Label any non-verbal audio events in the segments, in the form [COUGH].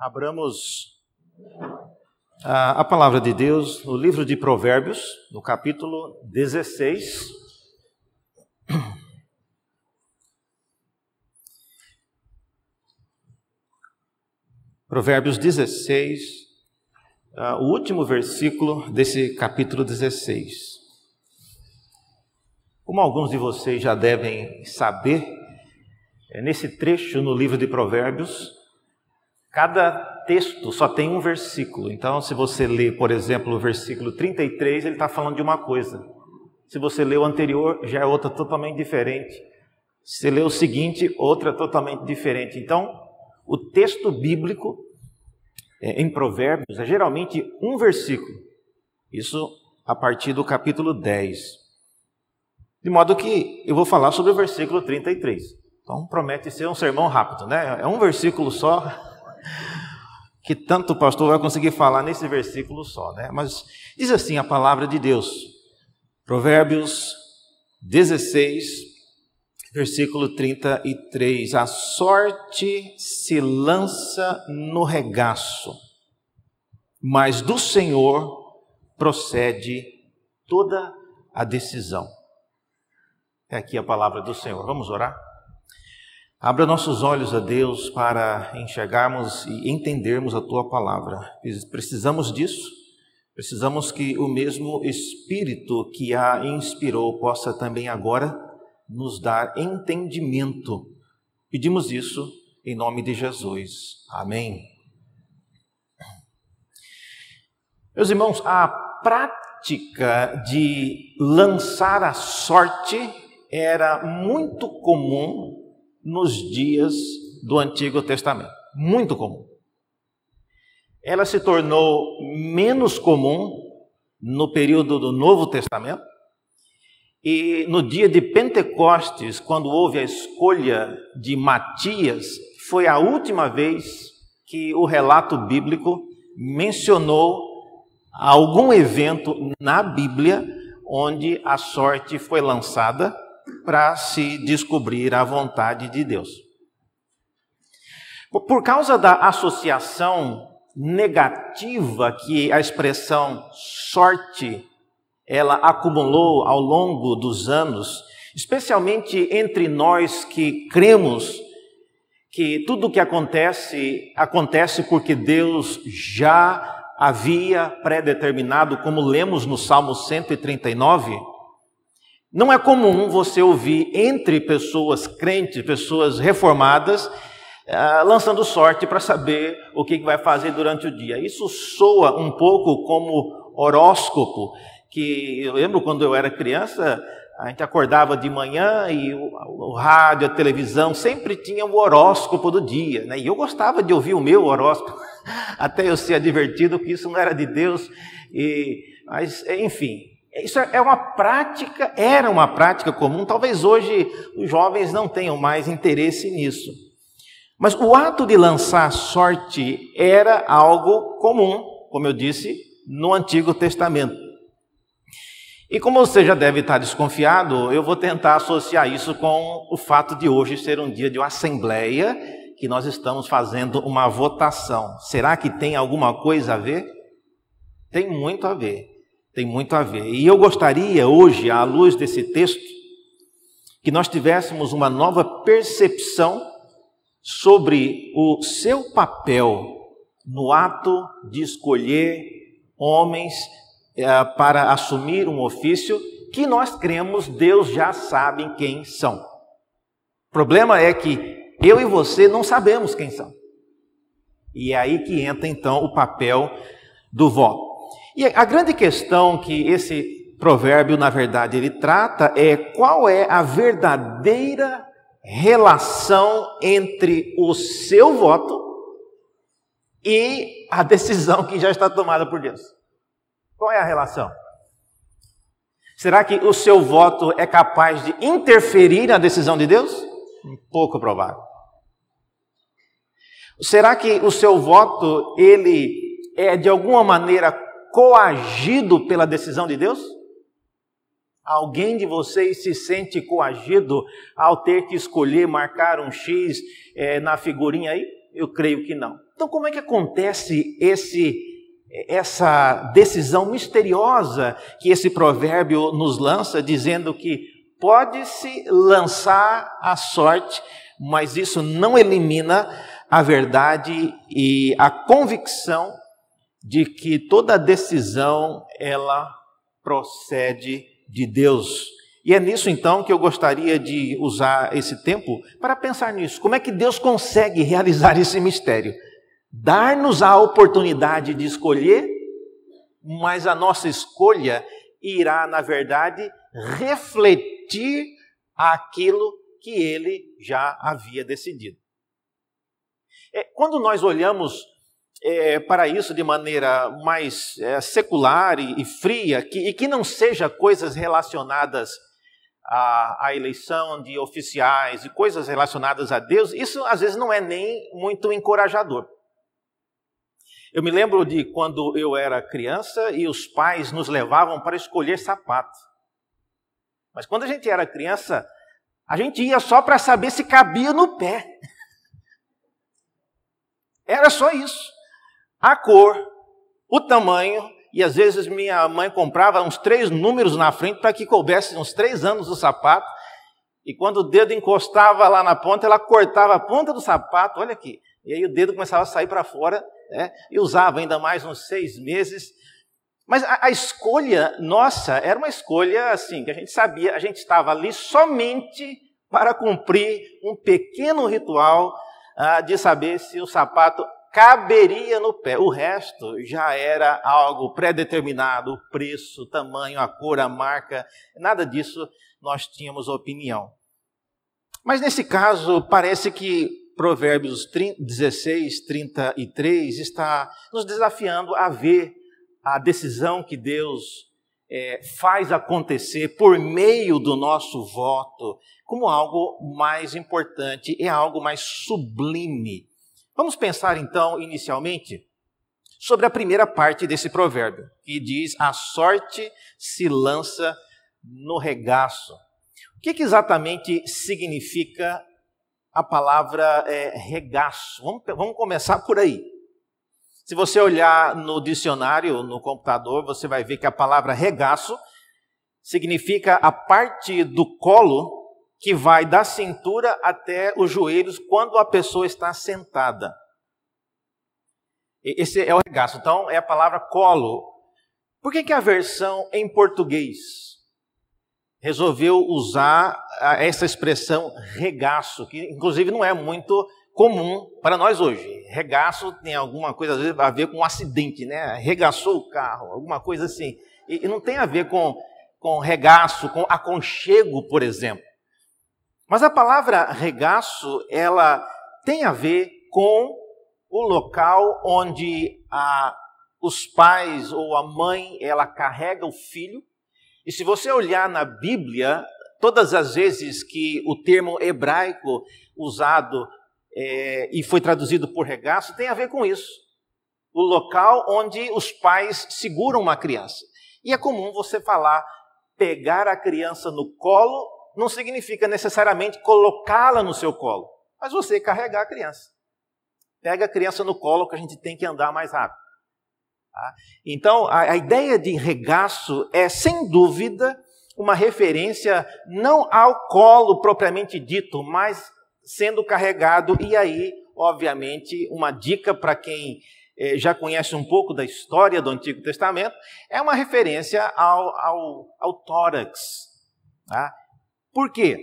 Abramos a, a, palavra de Deus no livro de Provérbios, no capítulo 16. Provérbios 16, uh, o último versículo desse capítulo 16. Como alguns de vocês já devem saber, é nesse trecho no livro de Provérbios, Cada texto só tem um versículo. Então, se você lê, por exemplo, o versículo 33, ele está falando de uma coisa. Se você lê o anterior, já é outra totalmente diferente. Se lê o seguinte, outra totalmente diferente. Então, o texto bíblico é, em Provérbios é geralmente um versículo. Isso a partir do capítulo 10. De modo que eu vou falar sobre o versículo 33. Então, promete ser um sermão rápido, né? É um versículo só, que tanto o pastor vai conseguir falar nesse versículo só, né? Mas diz assim a palavra de Deus, Provérbios 16, versículo 33: A sorte se lança no regaço, mas do Senhor procede toda a decisão. É aqui a palavra do Senhor. Vamos orar? Abra nossos olhos a Deus para enxergarmos e entendermos a tua palavra. Precisamos disso. Precisamos que o mesmo Espírito que a inspirou possa também agora nos dar entendimento. Pedimos isso em nome de Jesus. Amém. Meus irmãos, a prática de lançar a sorte era muito comum nos dias do Antigo Testamento. Muito comum. Ela se tornou menos comum no período do Novo Testamento. E no dia de Pentecostes, quando houve a escolha de Matias, foi a última vez que o relato bíblico mencionou algum evento na Bíblia onde a sorte foi lançada para se descobrir a vontade de Deus. Por causa da associação negativa que a expressão sorte ela acumulou ao longo dos anos, especialmente entre nós que cremos que tudo o que acontece acontece porque Deus já havia predeterminado, como lemos no Salmo 139, não é comum você ouvir entre pessoas crentes, pessoas reformadas, uh, lançando sorte para saber o que vai fazer durante o dia. Isso soa um pouco como horóscopo, que eu lembro quando eu era criança, a gente acordava de manhã e o, o, rádio, a televisão sempre tinha o horóscopo do dia, né? E eu gostava de ouvir o meu horóscopo, [LAUGHS] até eu ser advertido que isso não era de Deus. E, mas, enfim, isso é uma prática, era uma prática comum, talvez hoje os jovens não tenham mais interesse nisso. Mas o ato de lançar sorte era algo comum, como eu disse, no Antigo Testamento. E como você já deve estar desconfiado, eu vou tentar associar isso com o fato de hoje ser um dia de uma assembleia que nós estamos fazendo uma votação. Será que tem alguma coisa a ver? Tem muito a ver tem muito a ver. E eu gostaria hoje, à luz desse texto, que nós tivéssemos uma nova percepção sobre o seu papel no ato de escolher homens é, para assumir um ofício que nós cremos Deus já sabe quem são. O problema é que eu e você não sabemos quem são. E é aí que entra então o papel do voto. E a grande questão que esse provérbio, na verdade, ele trata é qual é a verdadeira relação entre o seu voto e a decisão que já está tomada por Deus. Qual é a relação? Será que o seu voto é capaz de interferir na decisão de Deus? Pouco provável. Será que o seu voto ele é de alguma maneira coagido pela decisão de Deus? Alguém de vocês se sente coagido ao ter que escolher marcar um X é, na figurinha aí? Eu creio que não. Então, como é que acontece esse essa decisão misteriosa que esse provérbio nos lança, dizendo que pode-se lançar a sorte, mas isso não elimina a verdade e a convicção de que toda decisão ela procede de Deus. E é nisso então que eu gostaria de usar esse tempo para pensar nisso. Como é que Deus consegue realizar esse mistério? Dar-nos a oportunidade de escolher, mas a nossa escolha irá, na verdade, refletir aquilo que ele já havia decidido. É, quando nós olhamos é, para isso de maneira mais é, secular e, e fria, que, e que não seja coisas relacionadas à, à, eleição de oficiais e coisas relacionadas a Deus, isso às vezes não é nem muito encorajador. Eu me lembro de quando eu era criança e os pais nos levavam para escolher sapato. Mas quando a gente era criança, a gente ia só para saber se cabia no pé. [LAUGHS] Era só isso. A cor, o tamanho, e às vezes minha mãe comprava uns três números na frente para que coubesse uns três anos o sapato. E quando o dedo encostava lá na ponta, ela cortava a ponta do sapato, olha aqui. E aí o dedo começava a sair para fora, né? e usava ainda mais uns seis meses. Mas a, a, escolha nossa era uma escolha assim, que a gente sabia, a gente estava ali somente para cumprir um pequeno ritual ah, de saber se o sapato caberia no pé. O resto já era algo pré-determinado, o preço, o tamanho, a cor, a marca, nada disso nós tínhamos opinião. Mas nesse caso, parece que Provérbios 16, 33 está nos desafiando a ver a decisão que Deus é, faz acontecer por meio do nosso voto como algo mais importante e algo mais sublime. Vamos pensar então, inicialmente, sobre a primeira parte desse provérbio, que diz: A sorte se lança no regaço. O que, que exatamente significa a palavra é, regaço? Vamos, vamos começar por aí. Se você olhar no dicionário, no computador, você vai ver que a palavra regaço significa a parte do colo que vai da cintura até os joelhos quando a pessoa está sentada. Esse é o regaço. Então, é a palavra colo. Por que, que a versão em português resolveu usar essa expressão regaço, que inclusive não é muito comum para nós hoje. Regaço tem alguma coisa às vezes, a ver com um acidente, né? Regaçou o carro, alguma coisa assim. E, e não tem a ver com, com regaço, com aconchego, por exemplo. Mas a palavra regaço, ela tem a ver com o local onde a, os pais ou a mãe, ela carrega o filho. E se você olhar na Bíblia, todas as vezes que o termo hebraico usado é, e foi traduzido por regaço, tem a ver com isso. O local onde os pais seguram uma criança. E é comum você falar pegar a criança no colo, não significa necessariamente colocá-la no seu colo, mas você carregar a criança. Pega a criança no colo que a gente tem que andar mais rápido. Tá? Então, a, a ideia de regaço é, sem dúvida, uma referência não ao colo propriamente dito, mas sendo carregado, e aí, obviamente, uma dica para quem eh, já conhece um pouco da história do Antigo Testamento, é uma referência ao, ao, ao tórax. Tá? Por quê?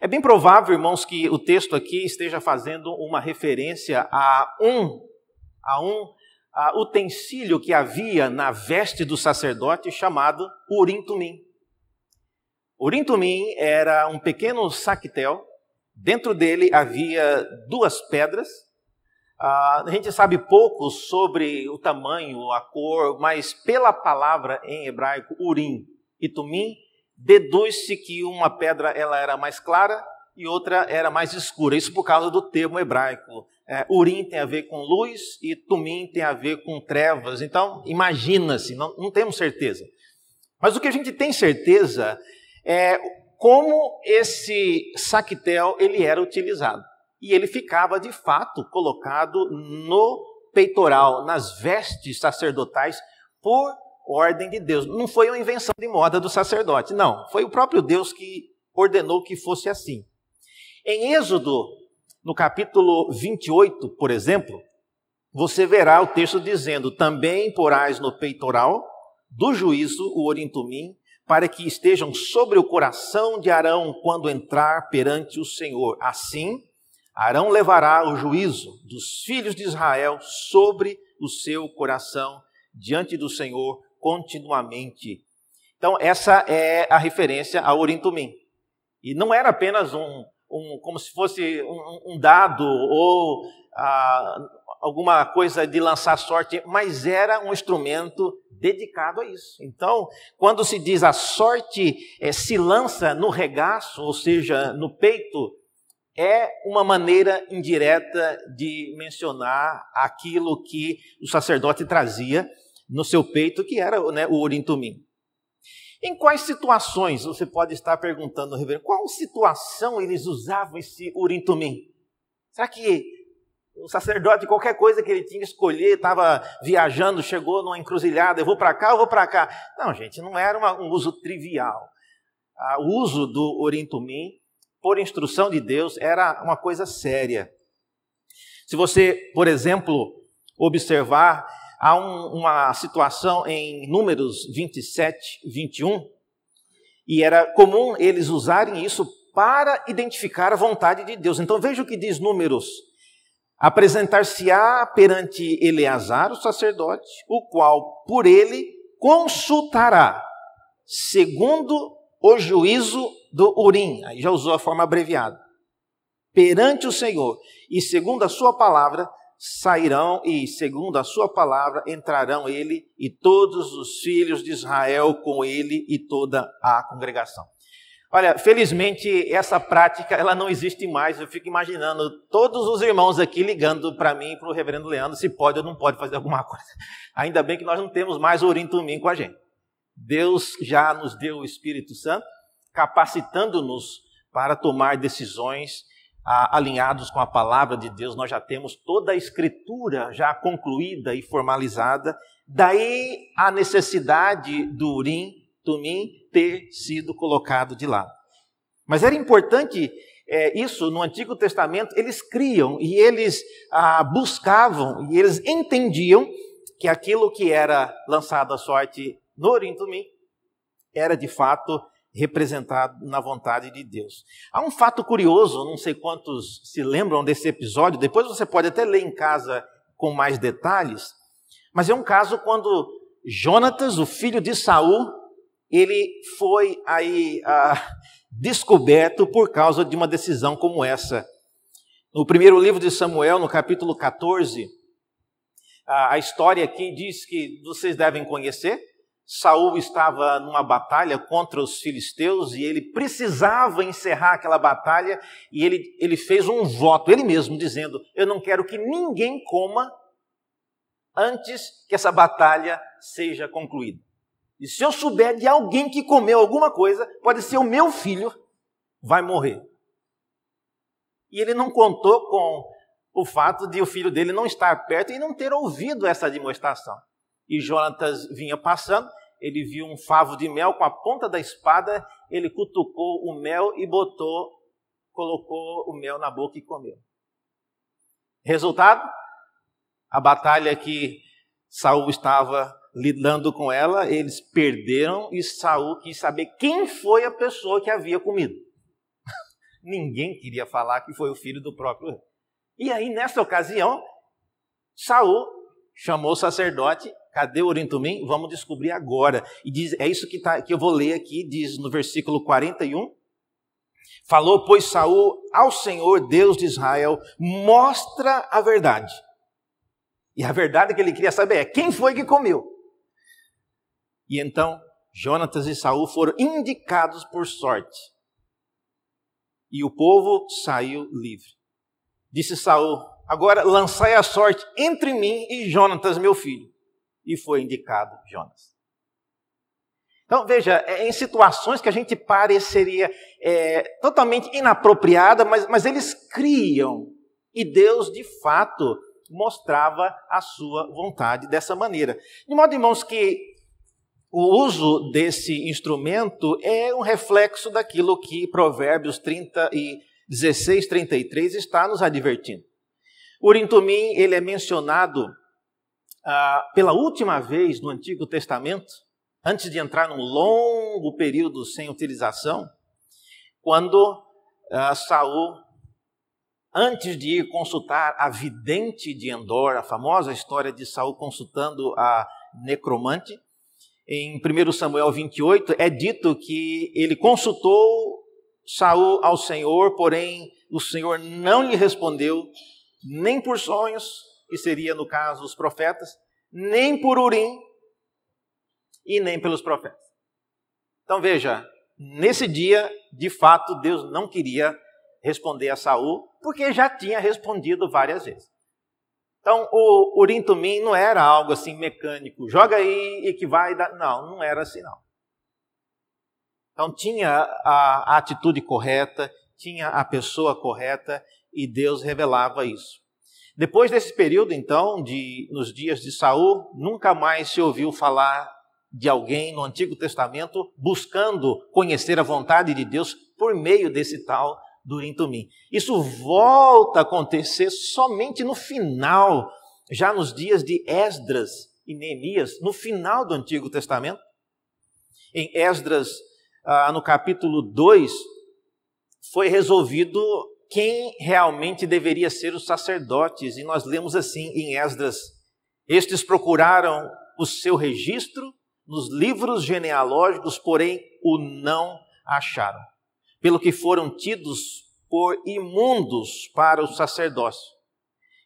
É bem provável, irmãos, que o texto aqui esteja fazendo uma referência a um, a um a utensílio que havia na veste do sacerdote chamado Urim Tumim. Urim Tumim era um pequeno saquetel Dentro dele havia duas pedras. Ah, a gente sabe pouco sobre o tamanho, a cor, mas pela palavra em hebraico urim e tumim, deduz-se que uma pedra ela era mais clara e outra era mais escura. Isso por causa do termo hebraico. É, urim tem a ver com luz e tumim tem a ver com trevas. Então, imagina-se, não, não temos certeza. Mas o que a gente tem certeza é como esse saquetel ele era utilizado. e ele ficava de fato colocado no peitoral, nas vestes sacerdotais, por ordem de Deus. Não foi uma invenção de moda do sacerdote, não. Foi o próprio Deus que ordenou que fosse assim. Em Êxodo, no capítulo 28, por exemplo, você verá o texto dizendo: Também porás no peitoral do juízo o orintumim, para que estejam sobre o coração de Arão quando entrar perante o Senhor. Assim, Arão levará o juízo dos filhos de Israel sobre o seu coração diante do Senhor continuamente. Então, essa é a referência ao Orintumim. E não era apenas um, um como se fosse um, um dado ou ah, alguma coisa de lançar sorte, mas era um instrumento dedicado a isso. Então, quando se diz a sorte é, se lança no regaço, ou seja, no peito, é uma maneira indireta de mencionar aquilo que o sacerdote trazia no seu peito, que era né, o urim-tumim. Em quais situações, você pode estar perguntando, reverendo, qual situação eles usavam esse urim-tumim? Será que o sacerdote, qualquer coisa que ele tinha que escolher, estava viajando, chegou numa encruzilhada, eu vou para cá, eu vou para cá. Não, gente, não era uma, um uso trivial. Ah, o uso do Orintumim, por instrução de Deus, era uma coisa séria. Se você, por exemplo, observar, há um, uma situação em Números 27, 21, e era comum eles usarem isso para identificar a vontade de Deus. Então veja o que diz Números. Apresentar-se-á perante Eleazar, o sacerdote, o qual por ele consultará, segundo o juízo do Urim, aí já usou a forma abreviada, perante o Senhor, e segundo a sua palavra sairão, e segundo a sua palavra entrarão ele e todos os filhos de Israel com ele e toda a congregação. Olha, felizmente essa prática ela não existe mais. Eu fico imaginando todos os irmãos aqui ligando para mim para o reverendo Leandro se pode ou não pode fazer alguma [LAUGHS] coisa. Ainda bem que nós não temos mais o Urim com a gente. Deus já nos deu o Espírito Santo, capacitando-nos para tomar decisões alinhados com a palavra de Deus. Nós já temos toda a escritura já concluída e formalizada. Daí a necessidade do Urim Tumim ter sido colocado de lado. Mas era importante é, isso no Antigo Testamento, eles criam e eles ah, buscavam e eles entendiam que aquilo que era lançado à sorte no Orintumim era de fato representado na vontade de Deus. Há um fato curioso, não sei quantos se lembram desse episódio, depois você pode até ler em casa com mais detalhes, mas é um caso quando Jonatas, o filho de Saul, ele foi aí ah, [LAUGHS] descoberto por causa de uma decisão como essa. No primeiro livro de Samuel, no capítulo 14, a história aqui diz que vocês devem conhecer. Saul estava numa batalha contra os filisteus e ele precisava encerrar aquela batalha e ele, ele fez um voto, ele mesmo, dizendo: Eu não quero que ninguém coma antes que essa batalha seja concluída. E se eu souber de alguém que comeu alguma coisa, pode ser o meu filho, vai morrer. E ele não contou com o fato de o filho dele não estar perto e não ter ouvido essa demonstração. E Jonatas vinha passando, ele viu um favo de mel com a ponta da espada, ele cutucou o mel e botou, colocou o mel na boca e comeu. Resultado? A batalha que Saul estava lidando com ela, eles perderam e Saul quis saber quem foi a pessoa que havia comido. [LAUGHS] Ninguém queria falar que foi o filho do próprio rei. E aí, nessa ocasião, Saul chamou o sacerdote, cadê o Urim Vamos descobrir agora. E diz, é isso que, tá, que eu vou ler aqui, diz no versículo 41. Falou, pois, Saul ao Senhor, Deus de Israel, mostra a verdade. E a verdade que ele queria saber é quem foi que comeu. E então Jonatas e Saul foram indicados por sorte. E o povo saiu livre. Disse Saul: Agora lançai a sorte entre mim e Jonatas, meu filho. E foi indicado Jonas. Então, veja, é em situações que a gente pareceria é, totalmente inapropriada, mas, mas eles criam E Deus, de fato, mostrava a sua vontade dessa maneira. De modo, irmãos, que o uso desse instrumento é um reflexo daquilo que Provérbios 30 e 16, 33 está nos advertindo. O Urim Tumim, ele é mencionado ah, pela última vez no Antigo Testamento, antes de entrar num longo período sem utilização, quando ah, Saul, antes de ir consultar a vidente de Endor, a famosa história de Saul consultando a necromante, em 1 Samuel 28 é dito que ele consultou Saul ao Senhor, porém o Senhor não lhe respondeu nem por sonhos, que seria no caso os profetas, nem por Urim e nem pelos profetas. Então veja, nesse dia, de fato, Deus não queria responder a Saul, porque já tinha respondido várias vezes. Então, o Urim Tumim não era algo assim mecânico, joga aí e que vai dar. Não, não era assim não. Então tinha a, a atitude correta, tinha a pessoa correta e Deus revelava isso. Depois desse período, então, de, nos dias de Saul, nunca mais se ouviu falar de alguém no Antigo Testamento buscando conhecer a vontade de Deus por meio desse tal Durim Tumim. Isso volta a acontecer somente no final, já nos dias de Esdras e Neemias, no final do Antigo Testamento. Em Esdras, ah, no capítulo 2, foi resolvido quem realmente deveria ser os sacerdotes. E nós lemos assim em Esdras: Estes procuraram o seu registro nos livros genealógicos, porém o não acharam, pelo que foram tidos por imundos para o sacerdócio.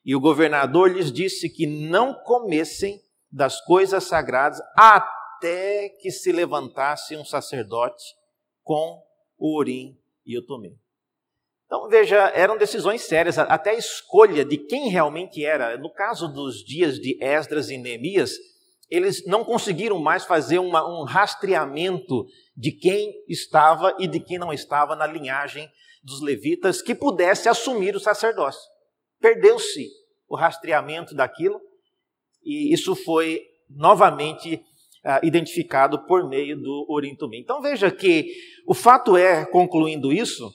E o governador lhes disse que não comessem das coisas sagradas até que se levantasse um sacerdote com o Urim e o Tumim. Então, veja, eram decisões sérias, até a escolha de quem realmente era. No caso dos dias de Esdras e Neemias, eles não conseguiram mais fazer uma, um rastreamento de quem estava e de quem não estava na linhagem dos levitas que pudesse assumir o sacerdócio. Perdeu-se o rastreamento daquilo e isso foi novamente uh, identificado por meio do Urim Tumim. Então veja que o fato é, concluindo isso,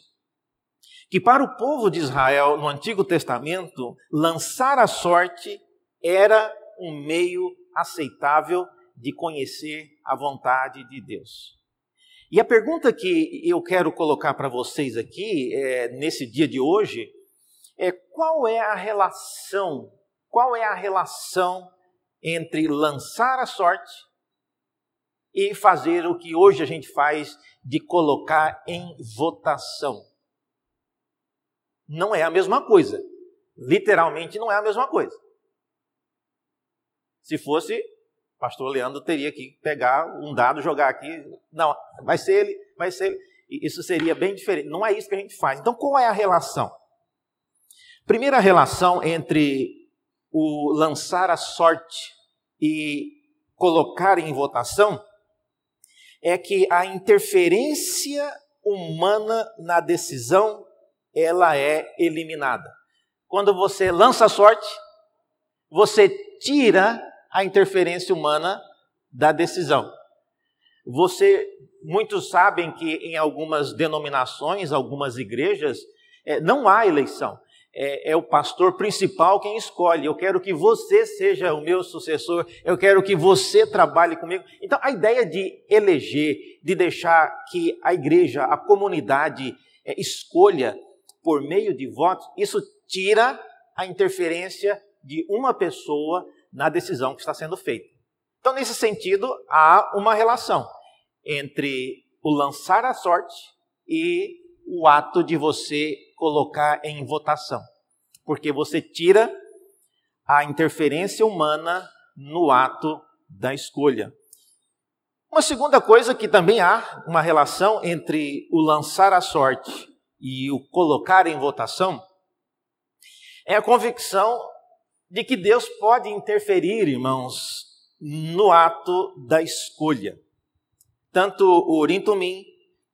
que para o povo de Israel no Antigo Testamento, lançar a sorte era um meio aceitável de conhecer a vontade de Deus. E a pergunta que eu quero colocar para vocês aqui, é, nesse dia de hoje, é qual é a relação, qual é a relação entre lançar a sorte e fazer o que hoje a gente faz de colocar em votação não é a mesma coisa. Literalmente não é a mesma coisa. Se fosse, pastor Leandro teria que pegar um dado, jogar aqui. Não, vai ser ele, vai ser ele. Isso seria bem diferente. Não é isso que a gente faz. Então, qual é a relação? Primeira relação entre o lançar a sorte e colocar em votação é que a interferência humana na decisão ela é eliminada. Quando você lança a sorte, você tira a interferência humana da decisão. Você, muitos sabem que em algumas denominações, algumas igrejas, é, não há eleição. É, é, o pastor principal quem escolhe. Eu quero que você seja o meu sucessor, eu quero que você trabalhe comigo. Então, a ideia de eleger, de deixar que a igreja, a comunidade é, escolha, por meio de votos, isso tira a interferência de uma pessoa na decisão que está sendo feita. Então, nesse sentido, há uma relação entre o lançar a sorte e o ato de você colocar em votação, porque você tira a interferência humana no ato da escolha. Uma segunda coisa que também há uma relação entre o lançar a sorte e o colocar em votação, é a convicção de que Deus pode interferir, irmãos, no ato da escolha. Tanto o Urim Tumim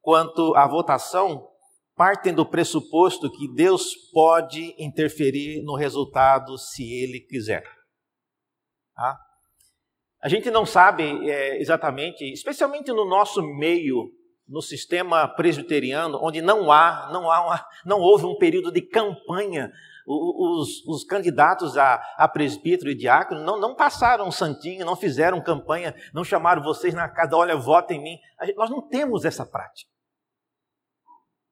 quanto a votação partem do pressuposto que Deus pode interferir no resultado se Ele quiser. Tá? A gente não sabe é, exatamente, especialmente no nosso meio, no sistema presbiteriano, onde não há, não há, uma, não houve um período de campanha os, os, candidatos a, a, presbítero e diácono não, não passaram um santinho, não fizeram campanha, não chamaram vocês na casa, olha, vota em mim. Gente, nós não temos essa prática.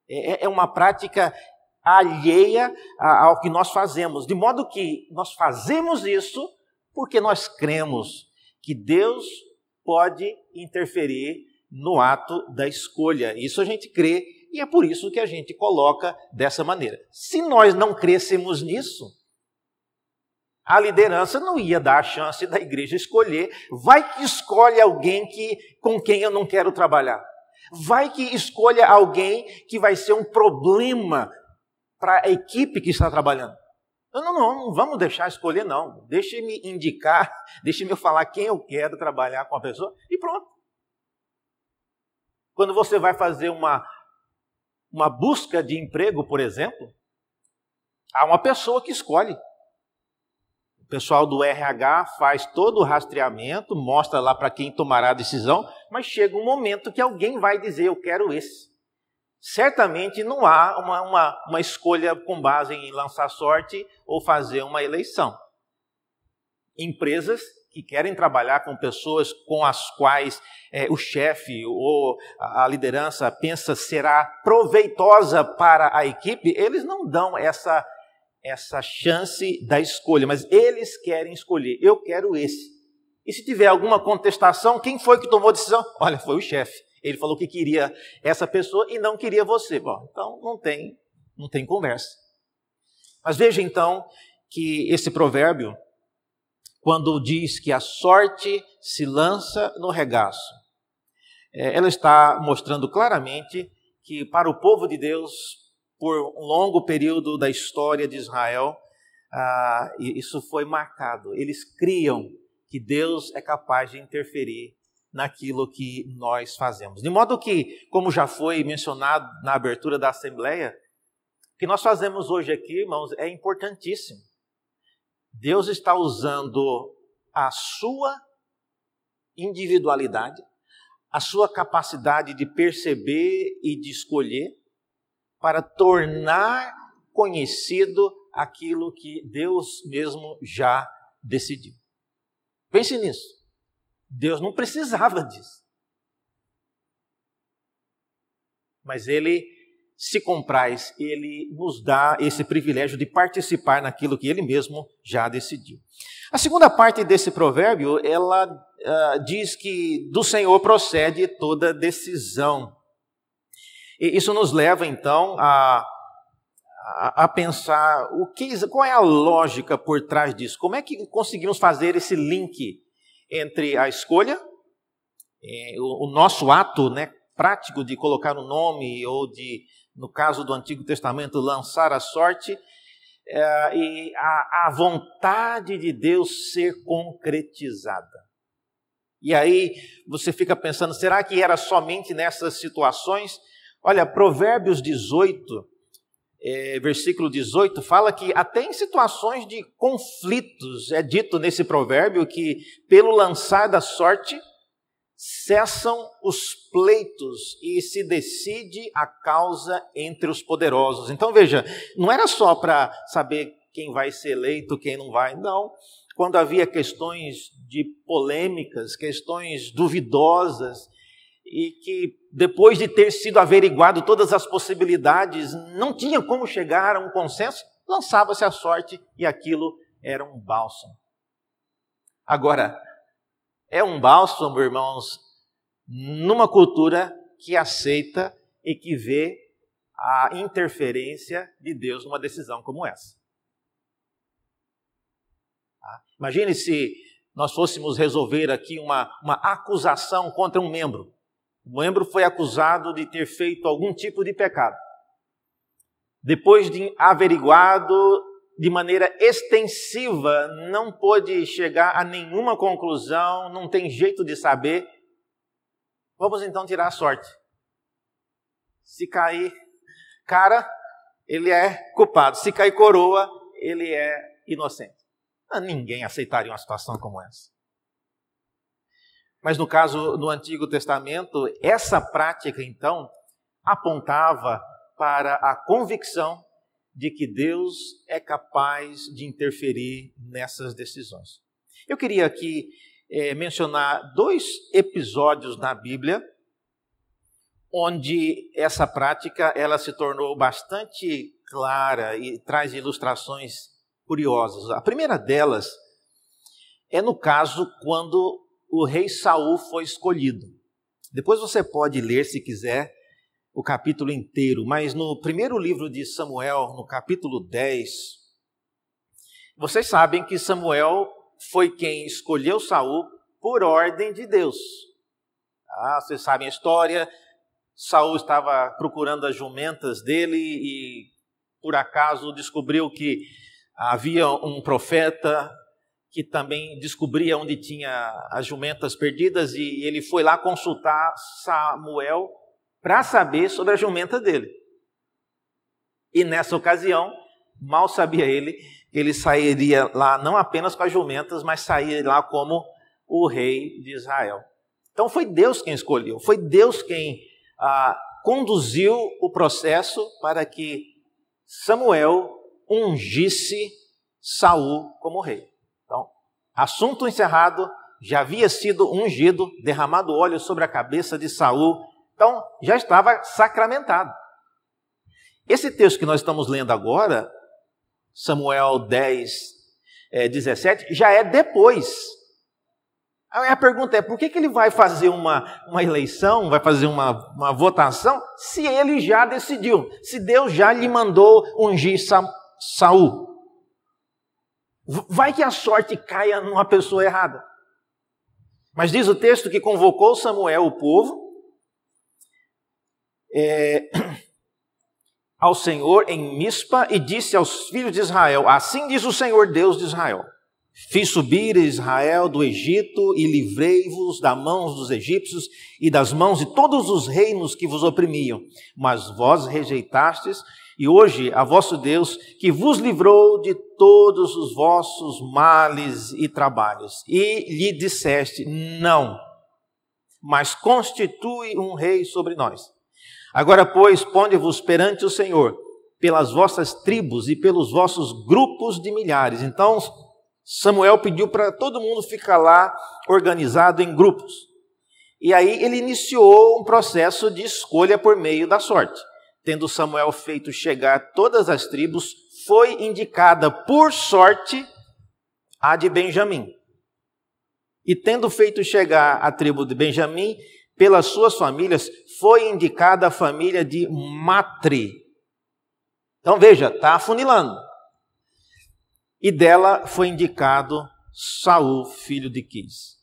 É, é, é uma prática alheia ao que nós fazemos, de modo que nós fazemos isso porque nós cremos que Deus pode interferir no ato da escolha. Isso a gente crê e é por isso que a gente coloca dessa maneira. Se nós não crescemos nisso, a liderança não ia dar a chance da igreja escolher. Vai que escolhe alguém que, com quem eu não quero trabalhar. Vai que escolha alguém que vai ser um problema para a equipe que está trabalhando. Não, não, não, não vamos deixar escolher, não. Deixe-me indicar, [LAUGHS] deixe-me falar quem eu quero trabalhar com a pessoa e pronto. Quando você vai fazer uma, uma busca de emprego, por exemplo, há uma pessoa que escolhe. O pessoal do RH faz todo o rastreamento, mostra lá para quem tomará a decisão, mas chega um momento que alguém vai dizer: Eu quero esse. Certamente não há uma, uma, uma escolha com base em lançar sorte ou fazer uma eleição. Empresas que querem trabalhar com pessoas com as quais é, o chefe ou a liderança pensa será proveitosa para a equipe, eles não dão essa, essa chance da escolha, mas eles querem escolher. Eu quero esse. E se tiver alguma contestação, quem foi que tomou a decisão? [LAUGHS] Olha, foi o chefe. Ele falou que queria essa pessoa e não queria você. Bom, então não tem, não tem conversa. Mas veja então que esse provérbio quando diz que a sorte se lança no regaço. É, ela está mostrando claramente que para o povo de Deus, por um longo período da história de Israel, ah, isso foi marcado. Eles criam que Deus é capaz de interferir naquilo que nós fazemos. De modo que, como já foi mencionado na abertura da Assembleia, o que nós fazemos hoje aqui, irmãos, é importantíssimo. Deus está usando a sua individualidade, a sua capacidade de perceber e de escolher para tornar conhecido aquilo que Deus mesmo já decidiu. Pense nisso. Deus não precisava disso. Mas ele se compraz, ele nos dá esse privilégio de participar naquilo que ele mesmo já decidiu. A segunda parte desse provérbio, ela uh, diz que do Senhor procede toda decisão. E isso nos leva então a, a, a pensar o que, qual é a lógica por trás disso. Como é que conseguimos fazer esse link entre a escolha, eh, o, o nosso ato, né, prático de colocar o um nome ou de no caso do Antigo Testamento, lançar a sorte, é, e a, a vontade de Deus ser concretizada. E aí você fica pensando, será que era somente nessas situações? Olha, Provérbios 18, é, versículo 18, fala que até em situações de conflitos, é dito nesse provérbio que pelo lançar da sorte, cessam os pleitos e se decide a causa entre os poderosos. Então veja, não era só para saber quem vai ser eleito, quem não vai, não. Quando havia questões de polêmicas, questões duvidosas, e que depois de ter sido averiguado todas as possibilidades, não tinha como chegar a um consenso, lançava-se a sorte e aquilo era um bálsamo. Agora, é um bálsamo, irmãos, numa cultura que aceita e que vê a interferência de Deus numa decisão como essa. Tá? Imagine se nós fôssemos resolver aqui uma, uma acusação contra um membro. O membro foi acusado de ter feito algum tipo de pecado. Depois de averiguado de maneira extensiva, não pôde chegar a nenhuma conclusão, não tem jeito de saber. Vamos então tirar a sorte. Se cair, cara, ele é culpado. Se cair coroa, ele é inocente. Ah, ninguém aceitaria uma situação como essa. Mas no caso do Antigo Testamento, essa prática então apontava para a convicção de que Deus é capaz de interferir nessas decisões. Eu queria aqui é, mencionar dois episódios na Bíblia onde essa prática ela se tornou bastante clara e traz ilustrações curiosas. A primeira delas é no caso quando o rei Saul foi escolhido. Depois você pode ler, se quiser, o capítulo inteiro, mas no primeiro livro de Samuel, no capítulo 10, vocês sabem que Samuel foi quem escolheu Saul por ordem de Deus. Ah, vocês sabem a história. Saul estava procurando as jumentas dele e por acaso descobriu que havia um profeta que também descobria onde tinha as jumentas perdidas e ele foi lá consultar Samuel para saber sobre a jumenta dele. E nessa ocasião, mal sabia ele que ele sairia lá não apenas com as jumentas, mas sairia lá como o rei de Israel. Então foi Deus quem escolheu, foi Deus quem ah, conduziu o processo para que Samuel ungisse Saul como rei. Assunto encerrado, já havia sido ungido, derramado óleo sobre a cabeça de Saul, então já estava sacramentado. Esse texto que nós estamos lendo agora, Samuel 10, é, 17, já é depois. Aí a pergunta é: por que, que ele vai fazer uma, uma eleição, vai fazer uma, uma votação, se ele já decidiu, se Deus já lhe mandou ungir Sa Saul? Vai que a sorte caia numa pessoa errada. Mas diz o texto que convocou Samuel, o povo, é, ao Senhor em Mispa e disse aos filhos de Israel: Assim diz o Senhor Deus de Israel: Fiz subir Israel do Egito e livrei-vos da mãos dos egípcios e das mãos de todos os reinos que vos oprimiam, mas vós rejeitastes e hoje a vosso Deus, que vos livrou de todos os vossos males e trabalhos, e lhe disseste: Não, mas constitui um rei sobre nós. Agora, pois, ponde-vos perante o Senhor, pelas vossas tribos e pelos vossos grupos de milhares. Então, Samuel pediu para todo mundo ficar lá organizado em grupos. E aí ele iniciou um processo de escolha por meio da sorte tendo Samuel feito chegar todas as tribos, foi indicada por sorte a de Benjamim. E tendo feito chegar a tribo de Benjamim, pelas suas famílias, foi indicada a família de Matri. Então veja, está afunilando. E dela foi indicado Saul, filho de Quis.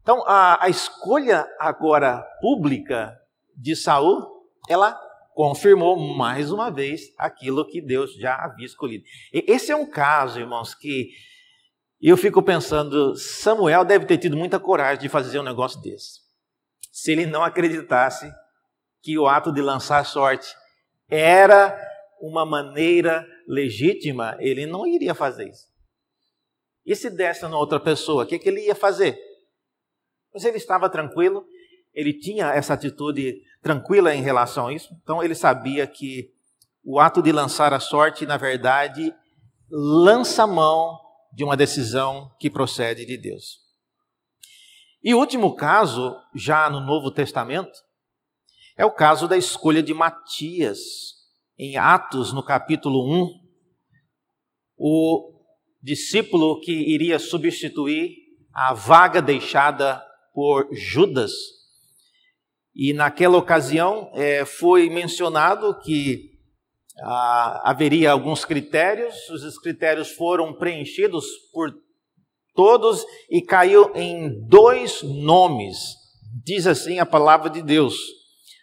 Então a, a escolha agora pública de Saul ela confirmou mais uma vez aquilo que Deus já havia escolhido. Esse é um caso, irmãos, que eu fico pensando, Samuel deve ter tido muita coragem de fazer um negócio desse. Se ele não acreditasse que o ato de lançar sorte era uma maneira legítima, ele não iria fazer isso. E se desse a outra pessoa, o que, que ele ia fazer? Mas ele estava tranquilo, ele tinha essa atitude tranquila em relação a isso, então ele sabia que o ato de lançar a sorte, na verdade, lança mão de uma decisão que procede de Deus. E o último caso, já no Novo Testamento, é o caso da escolha de Matias, em Atos, no capítulo 1, o discípulo que iria substituir a vaga deixada por Judas. E naquela ocasião é, foi mencionado que ah, haveria alguns critérios, os critérios foram preenchidos por todos e caiu em dois nomes. Diz assim a palavra de Deus,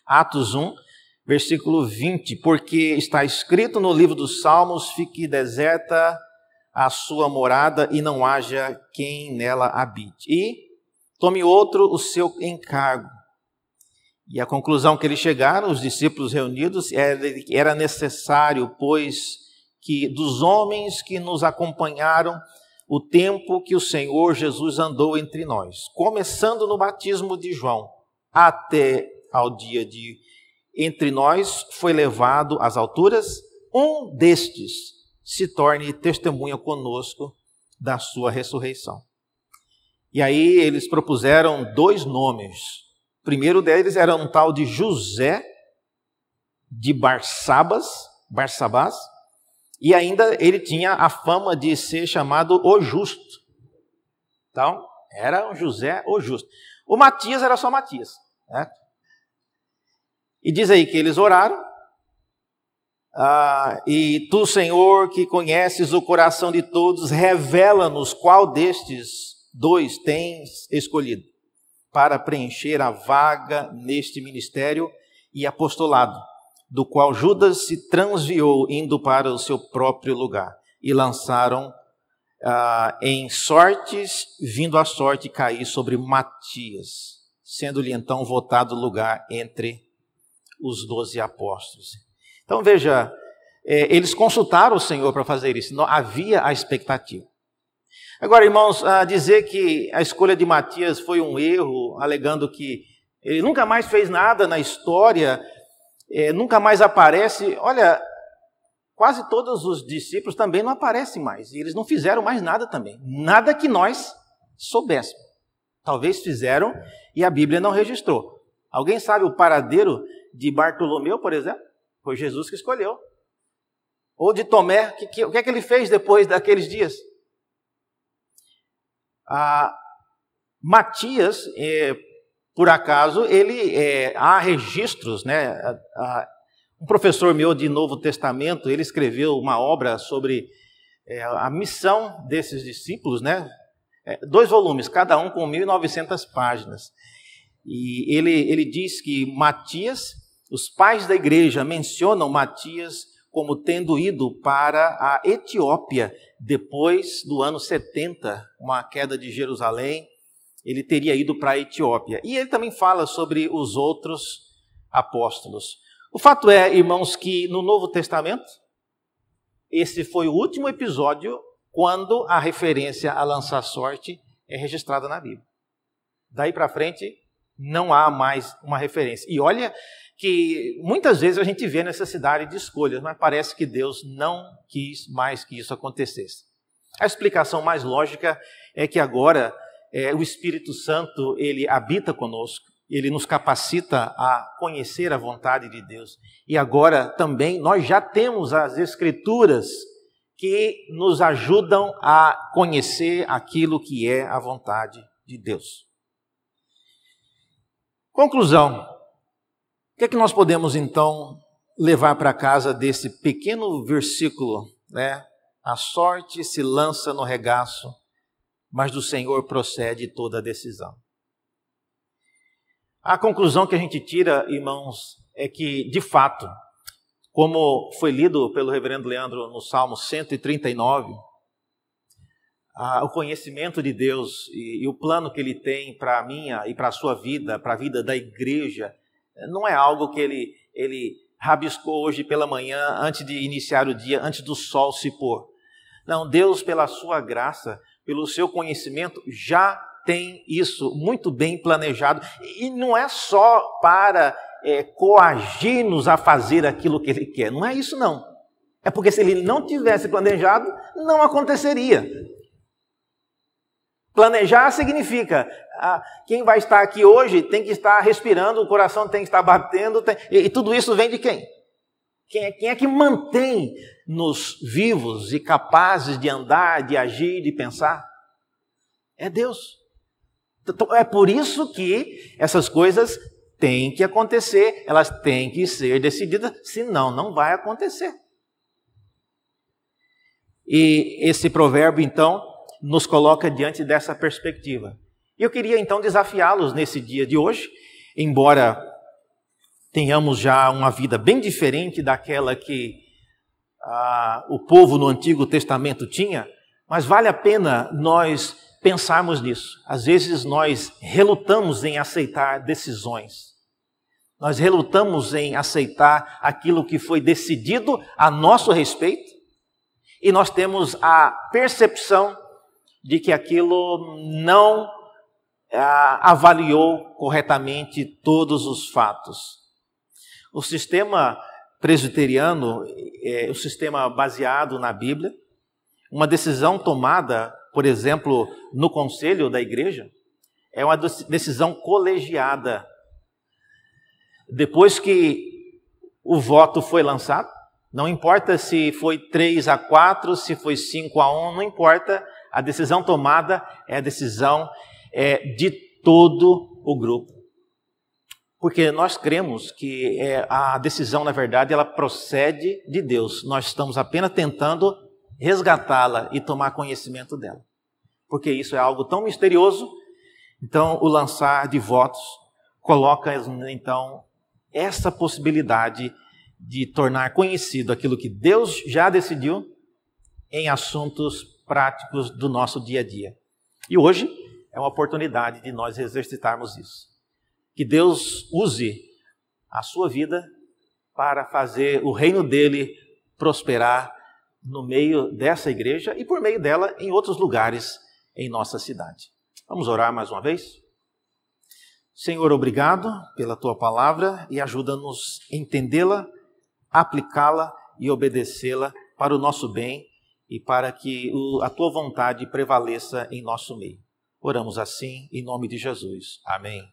Atos 1, versículo 20: Porque está escrito no livro dos Salmos: fique deserta a sua morada e não haja quem nela habite. E tome outro o seu encargo E a conclusão que eles chegaram, os discípulos reunidos, era necessário, pois, que dos homens que nos acompanharam o tempo que o Senhor Jesus andou entre nós, começando no batismo de João até ao dia de entre nós foi levado às alturas, um destes se torne testemunha conosco da sua ressurreição. E aí eles propuseram dois nomes. O primeiro deles era um tal de José de Barsabas, Barsabás, e ainda ele tinha a fama de ser chamado o Justo. Então, era um José o Justo. O Matias era só Matias. Né? E diz aí que eles oraram, ah, e tu, Senhor, que conheces o coração de todos, revela-nos qual destes dois tens escolhido para preencher a vaga neste ministério e apostolado, do qual Judas se transviou indo para o seu próprio lugar. E lançaram ah, em sortes, vindo a sorte cair sobre Matias, sendo-lhe então votado lugar entre os doze apóstolos. Então veja, é, eles consultaram o Senhor para fazer isso, não havia a expectativa. Agora, irmãos, a dizer que a escolha de Matias foi um erro, alegando que ele nunca mais fez nada na história, é, nunca mais aparece. Olha, quase todos os discípulos também não aparecem mais, e eles não fizeram mais nada também, nada que nós soubéssemos. Talvez fizeram e a Bíblia não registrou. Alguém sabe o paradeiro de Bartolomeu, por exemplo? Foi Jesus que escolheu. Ou de Tomé, que, que, o que é que ele fez depois daqueles dias? Ah, Matias, é, por acaso, ele é, há registros, né? um professor meu de Novo Testamento, ele escreveu uma obra sobre é, a missão desses discípulos, né? É, dois volumes, cada um com 1.900 páginas. E ele, ele diz que Matias os pais da igreja mencionam Matias como tendo ido para a Etiópia depois do ano 70, uma queda de Jerusalém. Ele teria ido para a Etiópia. E ele também fala sobre os outros apóstolos. O fato é, irmãos, que no Novo Testamento, esse foi o último episódio quando a referência a lançar sorte é registrada na Bíblia. Daí para frente, não há mais uma referência. E olha que muitas vezes a gente vê necessidade de escolhas, mas parece que Deus não quis mais que isso acontecesse. A explicação mais lógica é que agora é, o Espírito Santo ele habita conosco, ele nos capacita a conhecer a vontade de Deus. E agora também nós já temos as Escrituras que nos ajudam a conhecer aquilo que é a vontade de Deus. Conclusão: o que é que nós podemos então levar para casa desse pequeno versículo, né? A sorte se lança no regaço, mas do Senhor procede toda a decisão. A conclusão que a gente tira, irmãos, é que, de fato, como foi lido pelo reverendo Leandro no Salmo 139, o conhecimento de Deus e, e o plano que ele tem para a minha e para a sua vida, para a vida da igreja, não é algo que ele, ele rabiscou hoje pela manhã, antes de iniciar o dia, antes do sol se pôr. Não, Deus, pela sua graça, pelo seu conhecimento, já tem isso muito bem planejado. E não é só para é, coagir-nos a fazer aquilo que Ele quer. Não é isso, não. É porque se Ele não tivesse planejado, não aconteceria. Planejar significa ah, quem vai estar aqui hoje tem que estar respirando, o coração tem que estar batendo, tem, e, e, tudo isso vem de quem? Quem é, quem é que mantém-nos vivos e capazes de andar, de agir, de pensar? É Deus. Então, é por isso que essas coisas têm que acontecer, elas têm que ser decididas, senão não vai acontecer. E esse provérbio, então, nos coloca diante dessa perspectiva. Eu queria então desafiá-los nesse dia de hoje, embora tenhamos já uma vida bem diferente daquela que ah, o povo no Antigo Testamento tinha, mas vale a pena nós pensarmos nisso. Às vezes nós relutamos em aceitar decisões. Nós relutamos em aceitar aquilo que foi decidido a nosso respeito e nós temos a percepção de que aquilo não ah, avaliou corretamente todos os fatos. O sistema presbiteriano é o sistema baseado na Bíblia. Uma decisão tomada, por exemplo, no conselho da igreja, é uma decisão colegiada. Depois que o voto foi lançado, não importa se foi 3 a 4, se foi 5 a 1, não importa, a decisão tomada é a decisão é, de todo o grupo. Porque nós cremos que é, a decisão, na verdade, ela procede de Deus. Nós estamos apenas tentando resgatá-la e tomar conhecimento dela. Porque isso é algo tão misterioso. Então, o lançar de votos coloca, então, essa possibilidade de tornar conhecido aquilo que Deus já decidiu em assuntos práticos do nosso dia a dia. E hoje é uma oportunidade de nós exercitarmos isso. Que Deus use a sua vida para fazer o reino dele prosperar no meio dessa igreja e por meio dela em outros lugares em nossa cidade. Vamos orar mais uma vez? Senhor, obrigado pela tua palavra e ajuda-nos a entendê-la aplicá-la e obedecê-la para o nosso bem e para que a tua vontade prevaleça em nosso meio. Oramos assim em nome de Jesus. Amém.